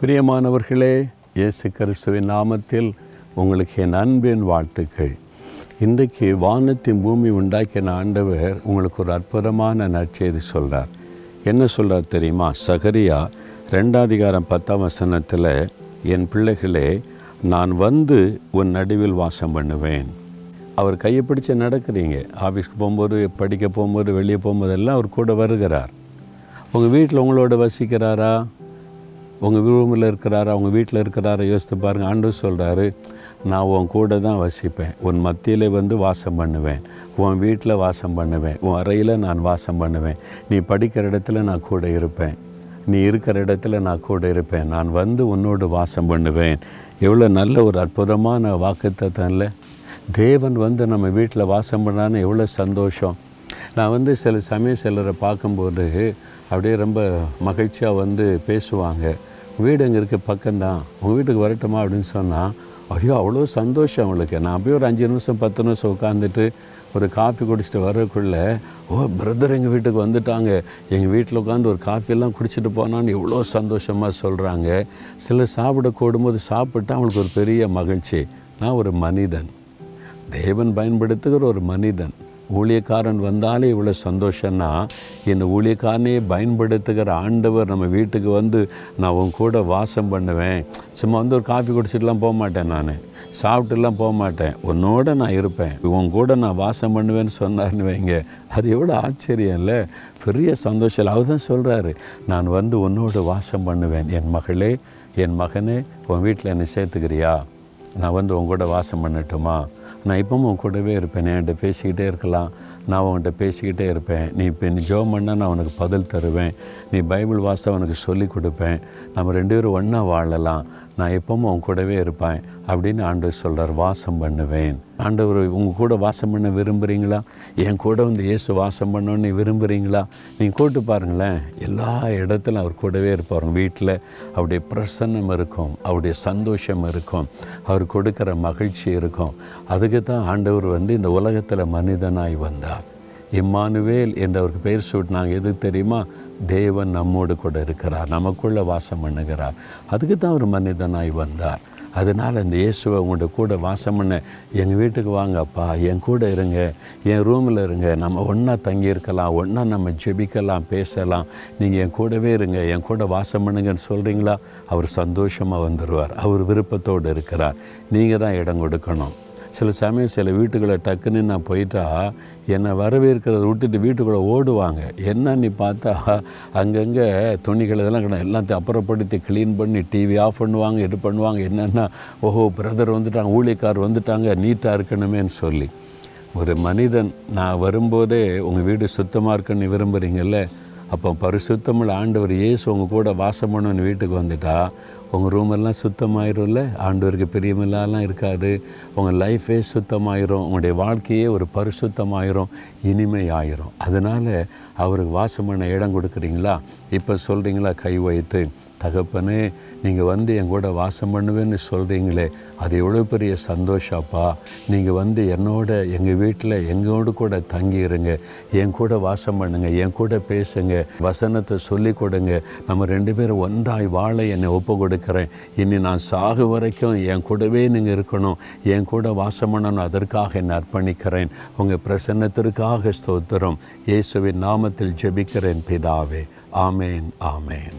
பிரியமானவர்களே இயேசு கிறிஸ்துவின் நாமத்தில் உங்களுக்கு என் அன்பின் வாழ்த்துக்கள். இன்றைக்கு வானத்தின் பூமி உண்டாக்கின ஆண்டவர் உங்களுக்கு ஒரு அற்புதமான நற்செய்தி சொல்கிறார் என்ன சொல்கிறார் தெரியுமா? சகரியா ரெண்டாதிகாரம் பத்தாம் வசனத்தில் என் பிள்ளைகளே நான் வந்து உன் நடுவில் வாசம் பண்ணுவேன். அவர் கையை பிடிச்சி நடக்கிறீங்க. ஆஃபீஸ்க்கு போகும்போது படிக்க போகும்போது வெளியே போகும்போதெல்லாம் அவர் கூட வருகிறார். உங்கள் வீட்டில் உங்களோட வசிக்கிறாரா? உங்கள் ரூமில் இருக்கிறாரா உங்கள் வீட்டில் இருக்கிறாரா யோசித்து பாருங்கள் ஆண்டு சொல்கிறாரு நான் உன் கூட தான் வசிப்பேன். உன் மத்தியில் வந்து வாசம் பண்ணுவேன். உன் வீட்டில் வாசம் பண்ணுவேன். உன் அறையில் நான் வாசம் பண்ணுவேன். நீ படிக்கிற இடத்துல நான் கூட இருப்பேன். நீ இருக்கிற இடத்துல நான் கூட இருப்பேன். நான் வந்து உன்னோடு வாசம் பண்ணுவேன். எவ்வளோ நல்ல ஒரு அற்புதமான வாக்குத்தத்தம்ல தேவன் வந்து நம்ம வீட்டில் வாசம் பண்ணான்னு எவ்வளோ சந்தோஷம். நான் வந்து சில சமயம் சிலரை பார்க்கும்போது அப்படியே ரொம்ப மகிழ்ச்சியாக வந்து பேசுவாங்க. வீடு எங்கே இருக்க பக்கம்தான். உங்கள் வீட்டுக்கு வரட்டுமா அப்படின்னு சொன்னால் ஐயோ அவ்வளோ சந்தோஷம் அவங்களுக்கு. நான் அப்படியே ஒரு அஞ்சு நிமிஷம் பத்து நிமிஷம் உட்காந்துட்டு ஒரு காஃபி குடிச்சிட்டு வரக்குள்ளே ஓ பிரதர் எங்கள் வீட்டுக்கு வந்துட்டாங்க. எங்கள் வீட்டில் உட்காந்து ஒரு காஃபியெல்லாம் குடிச்சிட்டு போனான்னு எவ்வளோ சந்தோஷமாக சொல்கிறாங்க சிலர் சாப்பிட கூடும்போது சாப்பிட்டு அவங்களுக்கு ஒரு பெரிய மகிழ்ச்சி. நான் ஒரு மனிதன். தேவன் பயன்படுத்துகிற ஒரு மனிதன். ஊழியக்காரன் வந்தாலே இவ்வளோ சந்தோஷம்னா இந்த ஊழியக்காரனே பயன்படுத்துகிற ஆண்டவர் நம்ம வீட்டுக்கு வந்து நான் உன் கூட வாசம் பண்ணுவேன். சும்மா வந்து ஒரு காஃபி குடிச்சிட்டுலாம் போக மாட்டேன் நான். சாப்பிட்டுலாம் போக மாட்டேன். உன்னோட நான் இருப்பேன். உன் கூட நான் வாசம் பண்ணுவேன்னு சொன்னார்னு வைங்க. அது எவ்வளோ ஆச்சரியம் இல்லை? பெரிய சந்தோஷம் இல்லை. அவர் தான் சொல்கிறாரு நான் வந்து உன்னோட வாசம் பண்ணுவேன். என் மகளே என் மகனே உன் வீட்டில் என்னை சேர்த்துக்கிறியா? நான் வந்து உன் கூட வாசம் பண்ணட்டுமா? நான் இப்பவும் உன் கூடவே இருப்பேன். என்கிட்ட பேசிக்கிட்டே இருக்கலாம். நான் உன்கிட்ட பேசிக்கிட்டே இருப்பேன். நீ இப்போ நீ ஜோம் பண்ணால் நான் உனக்கு பதில் தருவேன். நீ பைபிள் வாசம் உனக்கு சொல்லி கொடுப்பேன். நம்ம ரெண்டு பேரும் ஒன்றா வாழலாம். நான் எப்பவும் உன் கூடவே இருப்பேன் அப்படின்னு ஆண்டவர் சொல்கிறார் வாசம் பண்ணுவேன். ஆண்டவர் உங்கள் கூட வாசம் பண்ண விரும்புகிறீங்களா என் கூட வந்து இயேசு வாசம் பண்ணணும்னு விரும்புகிறீங்களா நீங்கள் கூட்டு பாருங்களேன் எல்லா இடத்துலையும் அவர் கூடவே இருப்பார். வீட்டில் அவருடைய பிரசன்னம் இருக்கும் அவருடைய சந்தோஷம் இருக்கும் அவர் கொடுக்குற மகிழ்ச்சி இருக்கும். அதுக்கு தான் ஆண்டவர் வந்து இந்த உலகத்தில் மனிதனாய் வந்தார். இம்மானுவேல் என்று அவருக்கு பெயர் சூட்டினாங்க. எதுக்கு தெரியுமா? தேவன் நம்மோடு கூட இருக்கிறார். நமக்குள்ளே வாசம் பண்ணுகிறார். அதுக்கு தான் ஒரு மனிதனாய் வந்தார். அதனால் இந்த இயேசுவை உங்கள்கிட்ட கூட வாசம் பண்ண. எங்கள் வீட்டுக்கு வாங்கப்பா என் கூட இருங்க. என் ரூமில் இருங்க. நம்ம ஒன்றா தங்கியிருக்கலாம். ஒன்றா நம்ம ஜெபிக்கலாம் பேசலாம். நீங்கள் என் கூடவே இருங்க. என் கூட வாசம் பண்ணுங்கன்னு சொல்கிறீங்களா அவர் சந்தோஷமாக வந்துடுவார் அவர் விருப்பத்தோடு இருக்கிறார். நீங்கள் தான் இடம் கொடுக்கணும். சில சமயம் சில வீட்டுக்குள்ளே டக்குன்னு நான் போயிட்டா என்னை வரவேற்கிறத விட்டுட்டு வீட்டுக்குள்ளே ஓடுவாங்க. என்னன்னு பார்த்தா அங்கங்கே துணிகள் இதெல்லாம் கிடையாது எல்லாத்தையும் அப்புறப்படுத்தி க்ளீன் பண்ணி டிவி ஆஃப் பண்ணுவாங்க இது பண்ணுவாங்க. என்னென்னா ஓஹோ பிரதர் வந்துட்டாங்க ஊழியக்கார் வந்துட்டாங்க நீட்டாக இருக்கணுமேன்னு சொல்லி. ஒரு மனிதன் நான் வரும்போதே உங்கள் வீடு சுத்தமாக இருக்குன்னு விரும்புகிறீங்கல்ல அப்போ பரிசுத்தமிழ் ஆண்டவர் இயேசு உங்கள் கூட வாசம் பண்ணுன்னு வீட்டுக்கு வந்துட்டா உங்கள் ரூமெல்லாம் சுத்தமாயிரும்ல? ஆண்டவருக்கு பிரியமில்லாலாம் இருக்காது. உங்கள் லைஃபே சுத்தமாயிரும். உங்களுடைய வாழ்க்கையே ஒரு பரிசுத்தமாயிரும். இனிமை ஆயிரும் அதனால் அவருக்கு வாசம் பண்ண இடம் கொடுக்குறீங்களா? இப்போ சொல்கிறீங்களா கை வைத்து. தகப்பனே நீங்கள் வந்து என் கூட வாசம் பண்ணுவேன்னு சொல்கிறீங்களே அது எவ்வளோ பெரிய சந்தோஷப்பா. நீங்கள் வந்து என்னோட எங்கள் வீட்டில் எங்களோடு கூட தங்கி இருங்க என் கூட வாசம் பண்ணுங்கள் என் கூட பேசுங்க வசனத்தை சொல்லி கொடுங்க. நம்ம ரெண்டு பேரும் ஒன்றாய் வாழ என்னை ஒப்பு கொடுக்குறேன். இனி நான் சாகு வரைக்கும் என் கூடவே நீங்கள் இருக்கணும் என் கூட வாசம் பண்ணணும் அதற்காக என்னை அர்ப்பணிக்கிறேன். உங்கள் பிரசன்னத்திற்காக ஸ்தோத்திரம். இயேசுவின் நாமத்தில் ஜெபிக்கிறேன் பிதாவே. ஆமேன் ஆமேன்.